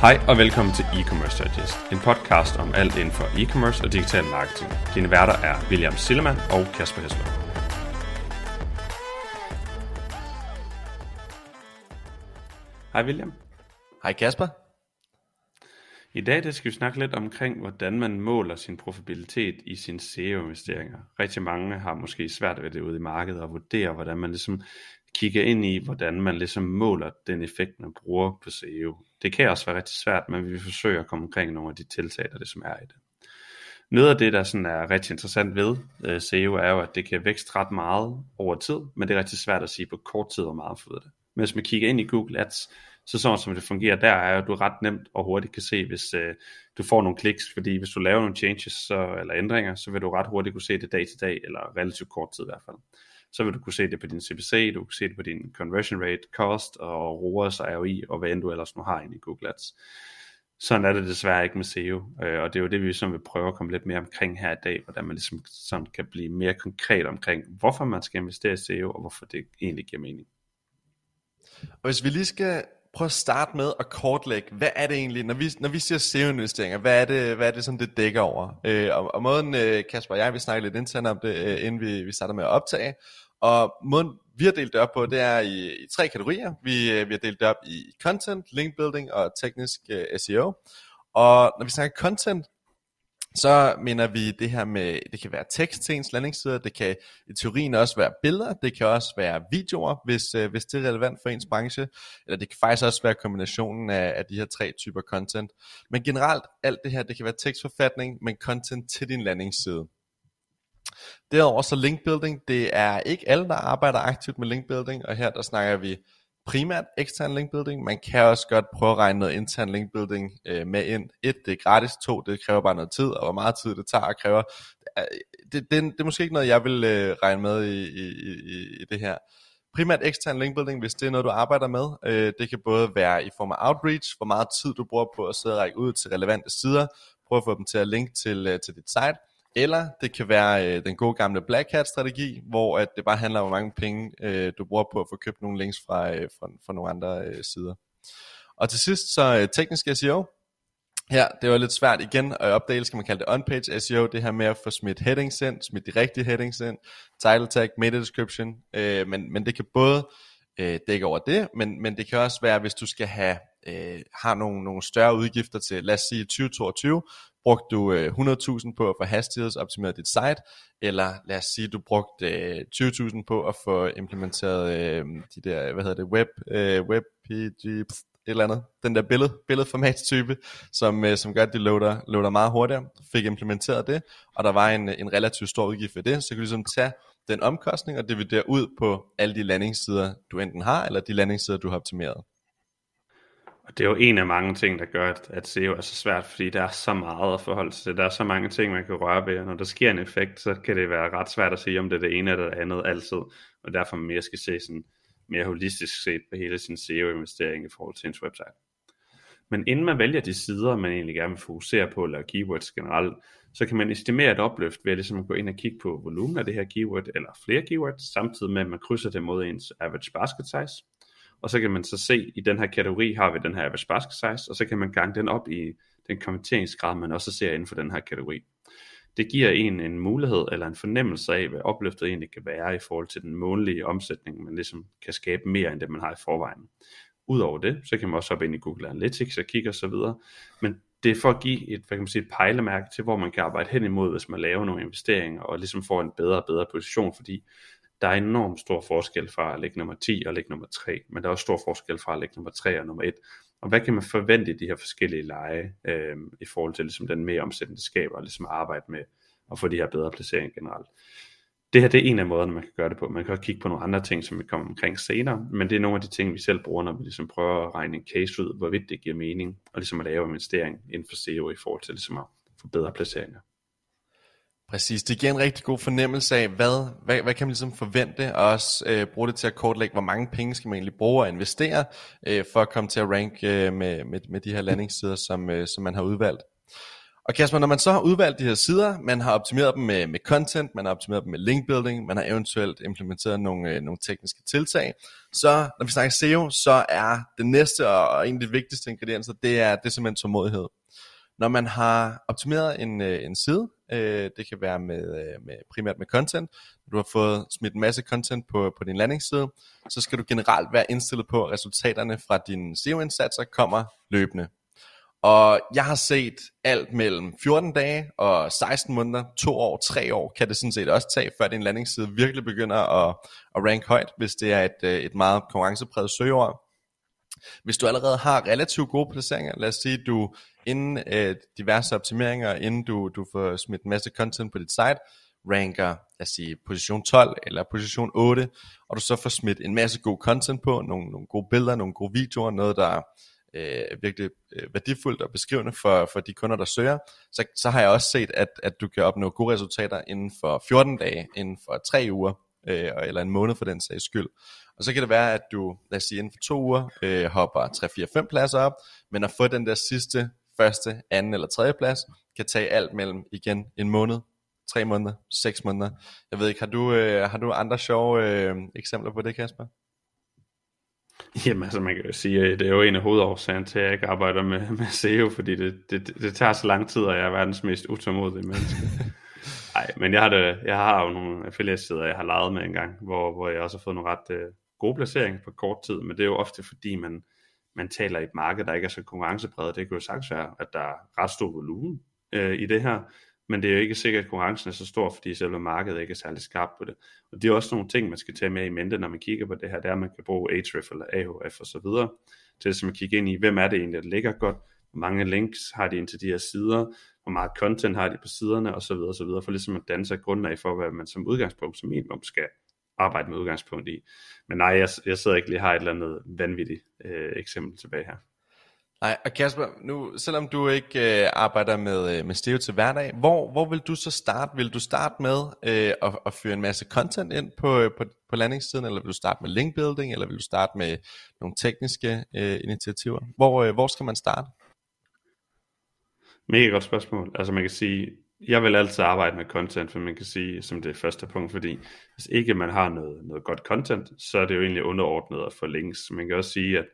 Hej og velkommen til E-Commerce Digest, en podcast om alt inden for e-commerce og digital marketing. Dine værter er William Sillemann og Kasper Hesler. Hej William. Hej Kasper. I dag det skal vi snakke lidt omkring, hvordan man måler sin profitabilitet i sine SEO-investeringer. Rigtig mange har måske svært ved det ude i markedet og vurdere, hvordan man ligesom kigger ind i, hvordan man ligesom måler den effekt, man bruger på SEO. Det kan også være rigtig svært, men vi vil forsøge at komme omkring nogle af de tiltag, der det som er i det. Noget af det, der sådan er rigtig interessant ved øh, SEO, er jo, at det kan vækste ret meget over tid, men det er rigtig svært at sige på kort tid, hvor meget for det. Men hvis man kigger ind i Google Ads, så sådan som det fungerer der, er at du ret nemt og hurtigt kan se, hvis øh, du får nogle kliks, fordi hvis du laver nogle changes så, eller ændringer, så vil du ret hurtigt kunne se det dag til dag, eller relativt kort tid i hvert fald så vil du kunne se det på din CPC, du kan se det på din conversion rate, cost og ROAS og ROI, og hvad end du ellers nu har inde i Google Ads. Sådan er det desværre ikke med SEO, øh, og det er jo det, vi som vil prøve at komme lidt mere omkring her i dag, hvordan man ligesom sådan kan blive mere konkret omkring, hvorfor man skal investere i SEO, og hvorfor det egentlig giver mening. Og hvis vi lige skal prøv at starte med at kortlægge, hvad er det egentlig, når vi, når vi siger SEO-investeringer, hvad er det, hvad er det som det dækker over? Øh, og, og måden, øh, Kasper og jeg, vi snakke lidt internt om det, øh, inden vi, vi starter med at optage, og måden vi har delt det op på, det er i, i tre kategorier. Vi, øh, vi har delt det op i content, link building og teknisk øh, SEO. Og når vi snakker content, så mener vi det her med, det kan være tekst til ens landingssider, det kan i teorien også være billeder, det kan også være videoer, hvis, øh, hvis det er relevant for ens branche, eller det kan faktisk også være kombinationen af, af de her tre typer content. Men generelt, alt det her, det kan være tekstforfatning, men content til din landingsside. Derudover så link building, det er ikke alle, der arbejder aktivt med link building, og her der snakker vi primært ekstern link building. Man kan også godt prøve at regne noget intern link building øh, med ind. Et, det er gratis. To, det kræver bare noget tid, og hvor meget tid det tager og kræver. Det, det, det, er måske ikke noget, jeg vil øh, regne med i, i, i, i det her. Primært ekstern link building, hvis det er noget, du arbejder med. Øh, det kan både være i form af outreach, hvor meget tid du bruger på at sidde og række ud til relevante sider, prøve at få dem til at linke til, øh, til dit site, eller det kan være øh, den gode gamle Black Hat strategi, hvor at det bare handler om, hvor mange penge øh, du bruger på at få købt nogle links fra, øh, fra, fra nogle andre øh, sider. Og til sidst så øh, teknisk SEO. Her, det var lidt svært igen at opdele, skal man kalde det on-page SEO, det her med at få smidt headings ind, smidt de rigtige headings ind, title tag, meta description, øh, men, men det kan både øh, dække over det, men, men det kan også være, hvis du skal have øh, har nogle, nogle større udgifter til, lad os sige 2022, brugte du øh, 100.000 på at få hastighedsoptimeret dit site, eller lad os sige, du brugte øh, 20.000 på at få implementeret øh, de der, hvad hedder det, web, øh, WebPG, et eller andet, den der billed, billedformatstype, som, øh, som gør, at det loader, loader meget hurtigere, fik implementeret det, og der var en, en relativt stor udgift for det, så kan du ligesom tage den omkostning og dividere ud på alle de landingssider, du enten har, eller de landingssider, du har optimeret. Og det er jo en af mange ting, der gør, at, at SEO er så svært, fordi der er så meget at forholde sig til. Der er så mange ting, man kan røre ved, og når der sker en effekt, så kan det være ret svært at sige, om det er det ene eller det andet altid. Og derfor mere skal se sådan mere holistisk set på hele sin SEO-investering i forhold til ens website. Men inden man vælger de sider, man egentlig gerne vil fokusere på, eller keywords generelt, så kan man estimere et opløft ved ligesom at ligesom gå ind og kigge på volumen af det her keyword, eller flere keywords, samtidig med at man krydser det mod ens average basket size og så kan man så se, i den her kategori har vi den her average basket size, og så kan man gange den op i den konverteringsgrad, man også ser inden for den her kategori. Det giver en en mulighed eller en fornemmelse af, hvad opløftet egentlig kan være i forhold til den månedlige omsætning, man ligesom kan skabe mere end det, man har i forvejen. Udover det, så kan man også hoppe ind i Google Analytics og kigge osv. Men det er for at give et, hvad kan man sige, et pejlemærke til, hvor man kan arbejde hen imod, hvis man laver nogle investeringer, og ligesom får en bedre og bedre position, fordi der er enormt stor forskel fra at ligge nummer 10 og ligge nummer 3, men der er også stor forskel fra at ligge nummer 3 og nummer 1. Og hvad kan man forvente i de her forskellige lege, øh, i forhold til ligesom den mere omsættende skaber, og ligesom arbejde med at få de her bedre placeringer generelt. Det her det er en af måderne, man kan gøre det på. Man kan også kigge på nogle andre ting, som vi kommer omkring senere, men det er nogle af de ting, vi selv bruger, når vi ligesom prøver at regne en case ud, hvorvidt det giver mening, og ligesom at lave investering inden for SEO i forhold til ligesom at få bedre placeringer. Præcis, det giver en rigtig god fornemmelse af, hvad, hvad, hvad kan man ligesom forvente, og også øh, bruge det til at kortlægge, hvor mange penge skal man egentlig bruge og investere, øh, for at komme til at rank øh, med, med, med de her landingssider, som, øh, som man har udvalgt. Og Kasper, når man så har udvalgt de her sider, man har optimeret dem med, med content, man har optimeret dem med link building, man har eventuelt implementeret nogle, øh, nogle tekniske tiltag, så når vi snakker SEO, så er det næste og, og en af de vigtigste ingredienser, det er, det er simpelthen tålmodighed. Når man har optimeret en, øh, en side, øh, det kan være med, øh, med primært med content, når du har fået smidt en masse content på, på din landingsside, så skal du generelt være indstillet på, at resultaterne fra dine SEO-indsatser kommer løbende. Og jeg har set alt mellem 14 dage og 16 måneder, 2 år, 3 år, kan det sådan set også tage, før din landingsside virkelig begynder at, at rank højt, hvis det er et, øh, et meget konkurrencepræget søgeord. Hvis du allerede har relativt gode placeringer, lad os sige, du inden øh, diverse optimeringer, inden du, du får smidt en masse content på dit site, ranker, lad os sige, position 12 eller position 8, og du så får smidt en masse god content på, nogle, nogle gode billeder, nogle gode videoer, noget der øh, virkelig øh, værdifuldt og beskrivende for, for de kunder, der søger, så, så har jeg også set, at, at du kan opnå gode resultater inden for 14 dage, inden for 3 uger, øh, eller en måned for den sags skyld. Og så kan det være, at du, lad os sige, inden for to uger, øh, hopper 3, 4, 5 pladser op, men at få den der sidste, første, anden eller tredje plads, kan tage alt mellem igen en måned, tre måneder, seks måneder. Jeg ved ikke, har du, øh, har du andre sjove øh, eksempler på det, Kasper? Jamen altså man kan jo sige, at det er jo en af hovedårsagerne til, at jeg ikke arbejder med, med SEO, fordi det, det, det tager så lang tid, og jeg er verdens mest utålmodige menneske. Nej, men jeg har, det, jeg har jo nogle affiliate-sider, jeg har leget med en gang, hvor, hvor jeg også har fået nogle ret øh, gode placeringer på kort tid, men det er jo ofte fordi, man, man taler i et marked, der ikke er så konkurrencepræget. Det kan jo sagtens være, at der er ret stor volumen øh, i det her, men det er jo ikke sikkert, at konkurrencen er så stor, fordi selve markedet ikke er særlig skarpt på det. Og det er også nogle ting, man skal tage med i mente, når man kigger på det her, det er, at man kan bruge Ahrefs eller AHF og så videre, til ligesom at kigge ind i, hvem er det egentlig, der ligger godt, hvor mange links har de ind til de her sider, hvor meget content har de på siderne, og så videre, og så videre, for ligesom at danne sig grundlag for, hvad man som udgangspunkt, som minimum skal arbejde med udgangspunkt i. Men nej, jeg, jeg sidder ikke lige har et eller andet vanvittigt øh, eksempel tilbage her. Nej, og Kasper, nu, selvom du ikke øh, arbejder med, øh, med Steo til hverdag, hvor, hvor vil du så starte? Vil du starte med øh, at, at føre en masse content ind på, øh, på, på landingssiden, eller vil du starte med link building, eller vil du starte med nogle tekniske øh, initiativer? Hvor, øh, hvor skal man starte? Mega godt spørgsmål. Altså man kan sige, jeg vil altid arbejde med content, for man kan sige, som det første punkt, fordi hvis ikke man har noget, noget godt content, så er det jo egentlig underordnet at få links. Man kan også sige, at,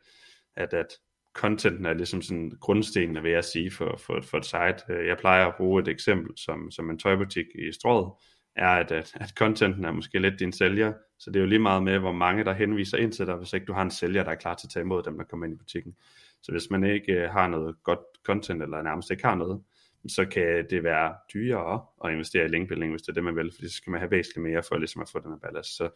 at, at contenten er ligesom sådan grundstenene, vil jeg sige, for, for, for et site. Øh, jeg plejer at bruge et eksempel som, som en tøjbutik i strået, er, at, at, at contenten er måske lidt din sælger, så det er jo lige meget med, hvor mange der henviser ind til dig, hvis ikke du har en sælger, der er klar til at tage imod dem, der kommer ind i butikken. Så hvis man ikke øh, har noget godt content, eller nærmest ikke har noget, så kan det være dyrere at investere i linkbuilding, hvis det er det, man vil, fordi så skal man have væsentligt mere for ligesom at få den her ballast. Så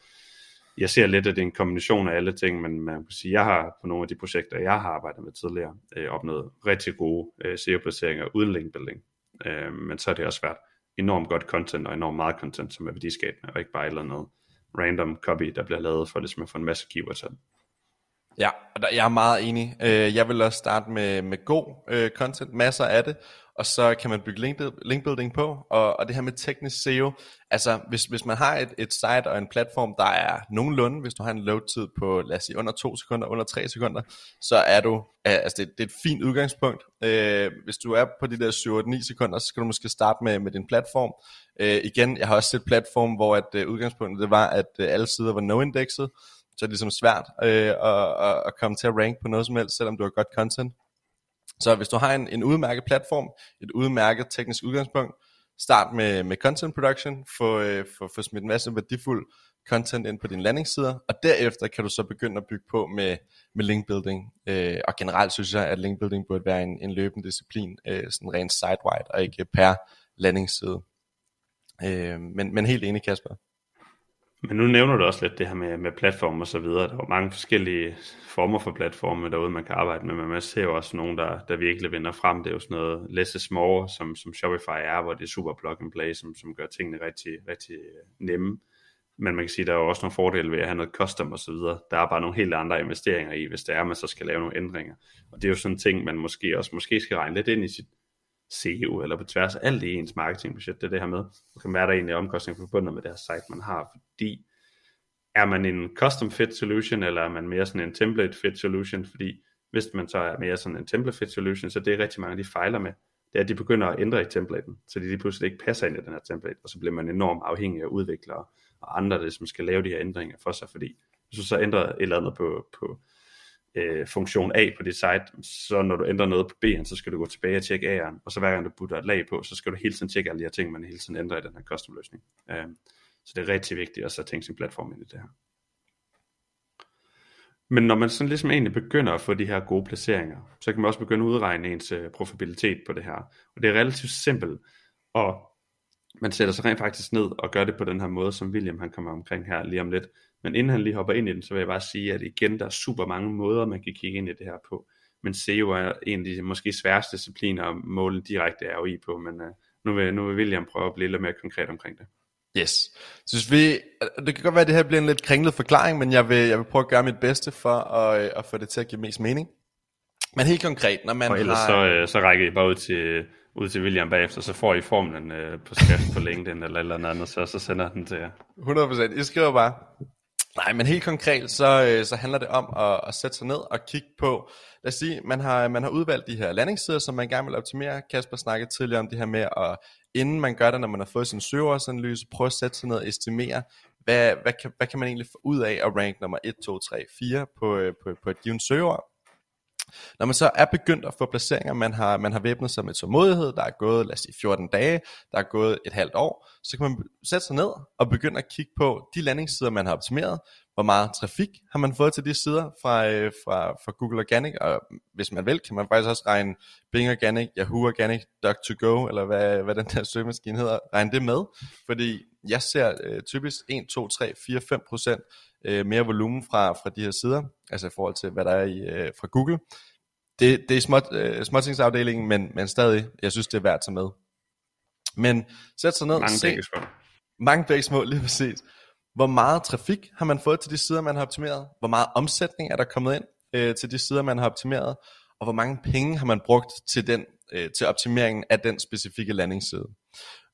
jeg ser lidt, at det er en kombination af alle ting, men man kan sige, jeg har på nogle af de projekter, jeg har arbejdet med tidligere, øh, opnået rigtig gode øh, SEO-placeringer uden linkbuilding. Øh, men så er det også svært enormt godt content og enormt meget content, som er værdiskabende, og ikke bare et eller andet random copy, der bliver lavet for ligesom at få en masse keywords ind. Ja, jeg er meget enig. Øh, jeg vil også starte med, med god øh, content, masser af det, og så kan man bygge link, linkbuilding på, og, og det her med teknisk SEO, altså hvis, hvis man har et, et site og en platform, der er nogenlunde, hvis du har en load-tid på, lad os sige, under 2 sekunder, under 3 sekunder, så er du, altså det, det er et fint udgangspunkt. Øh, hvis du er på de der 7-9 sekunder, så skal du måske starte med, med din platform. Øh, igen, jeg har også set platform, hvor at øh, udgangspunktet det var, at alle sider var no-indexet, så er det ligesom svært øh, at, at, at komme til at rank på noget som helst, selvom du har godt content. Så hvis du har en, en udmærket platform, et udmærket teknisk udgangspunkt, start med, med content production, få, øh, få, få smidt en masse værdifuld content ind på dine landingssider, og derefter kan du så begynde at bygge på med, med linkbuilding. Øh, og generelt synes jeg, at linkbuilding burde være en, en løbende disciplin, øh, sådan rent site-wide, og ikke per landingsside. Øh, men, men helt enig, Kasper. Men nu nævner du også lidt det her med, med platform og så videre. Der er mange forskellige former for platforme derude, man kan arbejde med, men man ser jo også nogen, der, der virkelig vinder frem. Det er jo sådan noget less is more, som, som Shopify er, hvor det er super plug and play, som, som gør tingene rigtig, rigtig øh, nemme. Men man kan sige, at der er jo også nogle fordele ved at have noget custom og så videre. Der er bare nogle helt andre investeringer i, hvis det er, at man så skal lave nogle ændringer. Og det er jo sådan en ting, man måske også måske skal regne lidt ind i sit SEO, eller på tværs af alt i ens marketingbudget, det er det her med, okay, kan er der egentlig omkostninger forbundet med det her site, man har, fordi er man en custom fit solution, eller er man mere sådan en template fit solution, fordi hvis man så er mere sådan en template fit solution, så det er rigtig mange, de fejler med, det er, at de begynder at ændre i templaten, så de lige pludselig ikke passer ind i den her template, og så bliver man enormt afhængig af udviklere og andre, der som skal lave de her ændringer for sig, fordi hvis du så ændrer et eller andet på, på øh, funktion A på dit site, så når du ændrer noget på B'en, så skal du gå tilbage og tjekke A'en, og så hver gang du putter et lag på, så skal du hele tiden tjekke alle de her ting, man hele tiden ændrer i den her custom løsning. Øh, så det er rigtig vigtigt at så tænke sin platform ind i det her. Men når man sådan ligesom egentlig begynder at få de her gode placeringer, så kan man også begynde at udregne ens øh, profitabilitet på det her. Og det er relativt simpelt, og man sætter sig rent faktisk ned og gør det på den her måde, som William han kommer omkring her lige om lidt. Men inden han lige hopper ind i den, så vil jeg bare sige, at igen, der er super mange måder, man kan kigge ind i det her på. Men SEO er en af de måske sværeste discipliner at måle direkte ROI på, men uh, nu, vil, nu vil William prøve at blive lidt mere konkret omkring det. Yes. Så hvis vi, det kan godt være, at det her bliver en lidt kringlet forklaring, men jeg vil, jeg vil prøve at gøre mit bedste for at, øh, at få det til at give mest mening. Men helt konkret, når man Og ellers har... så, øh, så rækker I bare ud til, ud til William bagefter, så får I formlen øh, på skrift på LinkedIn eller eller andet, så, så sender den til jer. 100%. I skriver bare. Nej, men helt konkret, så, øh, så handler det om at, at sætte sig ned og kigge på, lad os sige, man har, man har udvalgt de her landingssider, som man gerne vil optimere. Kasper snakkede tidligere om det her med, at inden man gør det, når man har fået sin søgeårsanalyse, prøve at sætte sig ned og estimere, hvad, hvad, kan, hvad kan man egentlig få ud af at rank nummer 1, 2, 3, 4 på, øh, på, på et givet søgeår. Når man så er begyndt at få placeringer, man har, man har væbnet sig med tålmodighed, der er gået, lad os sige, 14 dage, der er gået et halvt år, så kan man sætte sig ned og begynde at kigge på de landingssider, man har optimeret, hvor meget trafik har man fået til de sider fra, øh, fra, fra Google Organic, og hvis man vil, kan man faktisk også regne Bing Organic, Yahoo Organic, Duck2Go, eller hvad, hvad den der søgemaskine hedder, regne det med, fordi jeg ser øh, typisk 1, 2, 3, 4, 5 procent øh, mere volumen fra, fra de her sider, altså i forhold til, hvad der er i, øh, fra Google. Det, det er små, øh, småtingsafdelingen, men, men stadig, jeg synes, det er værd at tage med. Men sæt sig ned Mange begge små. mange begge små, lige præcis. Hvor meget trafik har man fået til de sider, man har optimeret? Hvor meget omsætning er der kommet ind øh, til de sider, man har optimeret? Og hvor mange penge har man brugt til, den, øh, til optimeringen af den specifikke landingsside?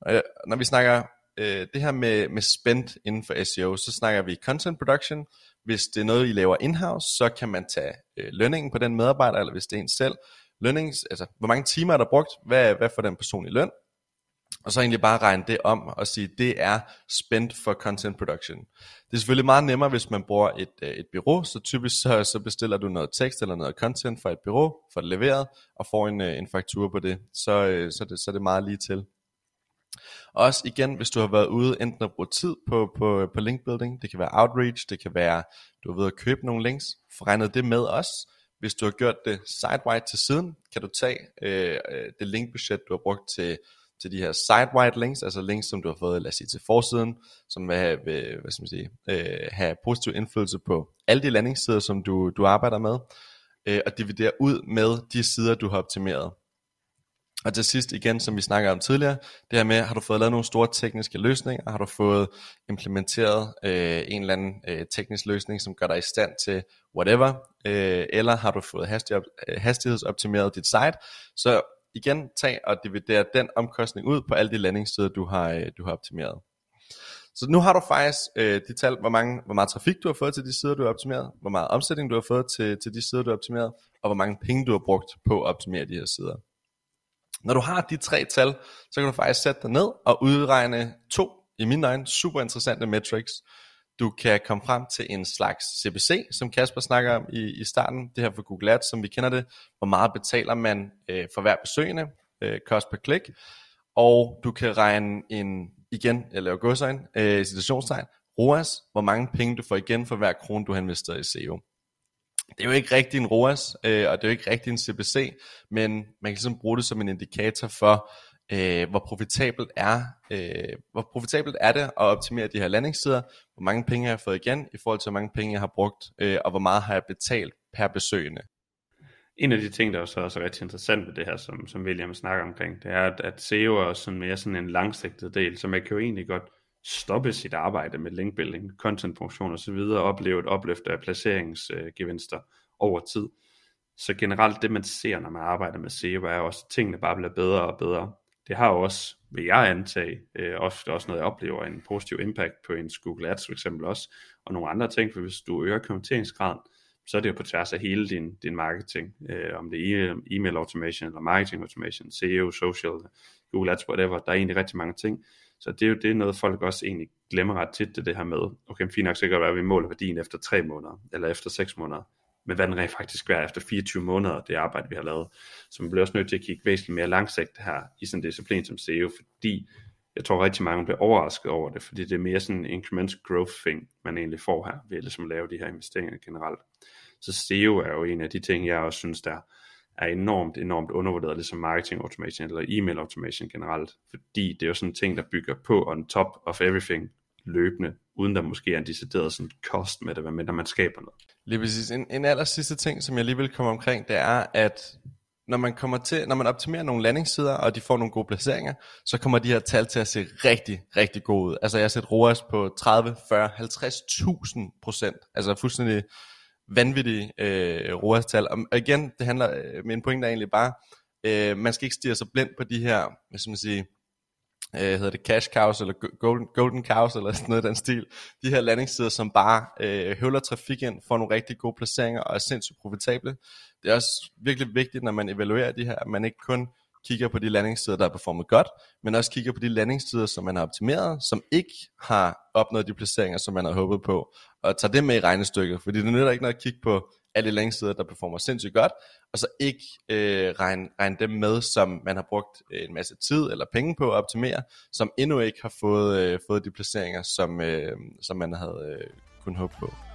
Øh, når vi snakker øh, det her med, med spend inden for SEO, så snakker vi content production. Hvis det er noget, I laver in-house, så kan man tage øh, lønningen på den medarbejder, eller hvis det er en selv. Lønnings, altså, hvor mange timer er der brugt? Hvad, hvad får den person i løn? Og så egentlig bare regne det om og sige, det er spend for content production. Det er selvfølgelig meget nemmere, hvis man bruger et, øh, et bureau, så typisk så, så bestiller du noget tekst eller noget content fra et bureau, får det leveret, og får en, øh, en faktur på det. Så, øh, så, det, så det er det meget lige til. Også igen, hvis du har været ude enten at bruge tid på, på, på linkbuilding, det kan være outreach, det kan være, du har ved at købe nogle links, få regnet det med os. Hvis du har gjort det sidewide til siden, kan du tage øh, øh, det linkbudget, du har brugt til til de her side-wide links, altså links, som du har fået, lad os sige, til forsiden, som vil have, vil, hvad skal man sige, øh, have positiv indflydelse på alle de landingssider, som du, du arbejder med, øh, og dividere ud med de sider, du har optimeret. Og til sidst igen, som vi snakker om tidligere, det her med, har du fået lavet nogle store tekniske løsninger, har du fået implementeret øh, en eller anden øh, teknisk løsning, som gør dig i stand til whatever, øh, eller har du fået hastighed, øh, hastighedsoptimeret dit site, så igen tag og divider den omkostning ud på alle de landingssider, du har, øh, du har optimeret. Så nu har du faktisk øh, de tal, hvor, mange, hvor meget trafik du har fået til de sider, du har optimeret, hvor meget omsætning du har fået til, til de sider, du har optimeret, og hvor mange penge du har brugt på at optimere de her sider. Når du har de tre tal, så kan du faktisk sætte dig ned og udregne to, i min øjne, super interessante metrics. Du kan komme frem til en slags CPC, som Kasper snakker om i, i starten, det her for Google Ads, som vi kender det. Hvor meget betaler man øh, for hver besøgende, øh, cost per click. Og du kan regne en, igen, jeg laver godsøjne, øh, situationstegn, ROAS, hvor mange penge du får igen for hver krone, du har investeret i SEO. Det er jo ikke rigtig en ROAS, øh, og det er jo ikke rigtig en CPC, men man kan ligesom bruge det som en indikator for, øh, hvor profitabelt er øh, hvor profitabelt er det at optimere de her landingssider, hvor mange penge har jeg fået igen i forhold til hvor mange penge jeg har brugt, øh, og hvor meget har jeg betalt per besøgende. En af de ting, der er så også rigtig interessant ved det her, som, som William snakker omkring, det er, at, at SEO er sådan mere sådan en langsigtet del, som man kan jo egentlig godt stoppe sit arbejde med linkbuilding, contentproduktion og så videre, og opleve et opløft af placeringsgevinster over tid. Så generelt det, man ser, når man arbejder med SEO, er også, at tingene bare bliver bedre og bedre det har jo også, vil jeg antage, øh, ofte også noget, jeg oplever, en positiv impact på ens Google Ads for eksempel også, og nogle andre ting, for hvis du øger konverteringsgraden, så er det jo på tværs af hele din, din marketing, øh, om det er e- e-mail automation, eller marketing automation, SEO, social, Google Ads, whatever, der er egentlig rigtig mange ting. Så det er jo det er noget, folk også egentlig glemmer ret tit, det, det her med, okay, fint nok sikkert være, at vi måler værdien efter 3 måneder, eller efter 6 måneder, men hvad den rent faktisk er efter 24 måneder, det arbejde, vi har lavet. Så man bliver også nødt til at kigge væsentligt mere langsigtet her, i sådan en disciplin som SEO, fordi jeg tror rigtig mange bliver overrasket over det, fordi det er mere sådan en incremental growth thing, man egentlig får her, ved ligesom at ligesom lave de her investeringer generelt. Så SEO er jo en af de ting, jeg også synes, der er enormt, enormt undervurderet, ligesom marketing automation eller e-mail automation generelt, fordi det er jo sådan en ting, der bygger på on top of everything løbende, uden der måske er en decideret sådan kost med det, hvad med, når man skaber noget. Lige præcis. En, en aller sidste ting, som jeg lige vil komme omkring, det er, at når man kommer til, når man optimerer nogle landingssider, og de får nogle gode placeringer, så kommer de her tal til at se rigtig, rigtig gode ud. Altså jeg har set ROAS på 30, 40, 50.000 procent. Altså fuldstændig vanvittige øh, ROAS-tal. Og igen, det handler, øh, min pointe er egentlig bare, øh, man skal ikke stige så blind på de her, hvad skal man sige, øh, hedder det cash cows, eller golden, golden cows, eller sådan noget i den stil. De her landingssider, som bare øh, høvler trafik ind, får nogle rigtig gode placeringer, og er sindssygt profitable. Det er også virkelig vigtigt, når man evaluerer de her, at man ikke kun kigger på de landingssider, der er performet godt, men også kigger på de landingssider, som man har optimeret, som ikke har opnået de placeringer, som man havde håbet på, og tager det med i regnestykket, fordi det nytter ikke noget at kigge på alle landingssider, der performer sindssygt godt, og så ikke øh, regne, regne dem med, som man har brugt øh, en masse tid eller penge på at optimere, som endnu ikke har fået, øh, fået de placeringer, som, øh, som man havde øh, kunnet håbe på.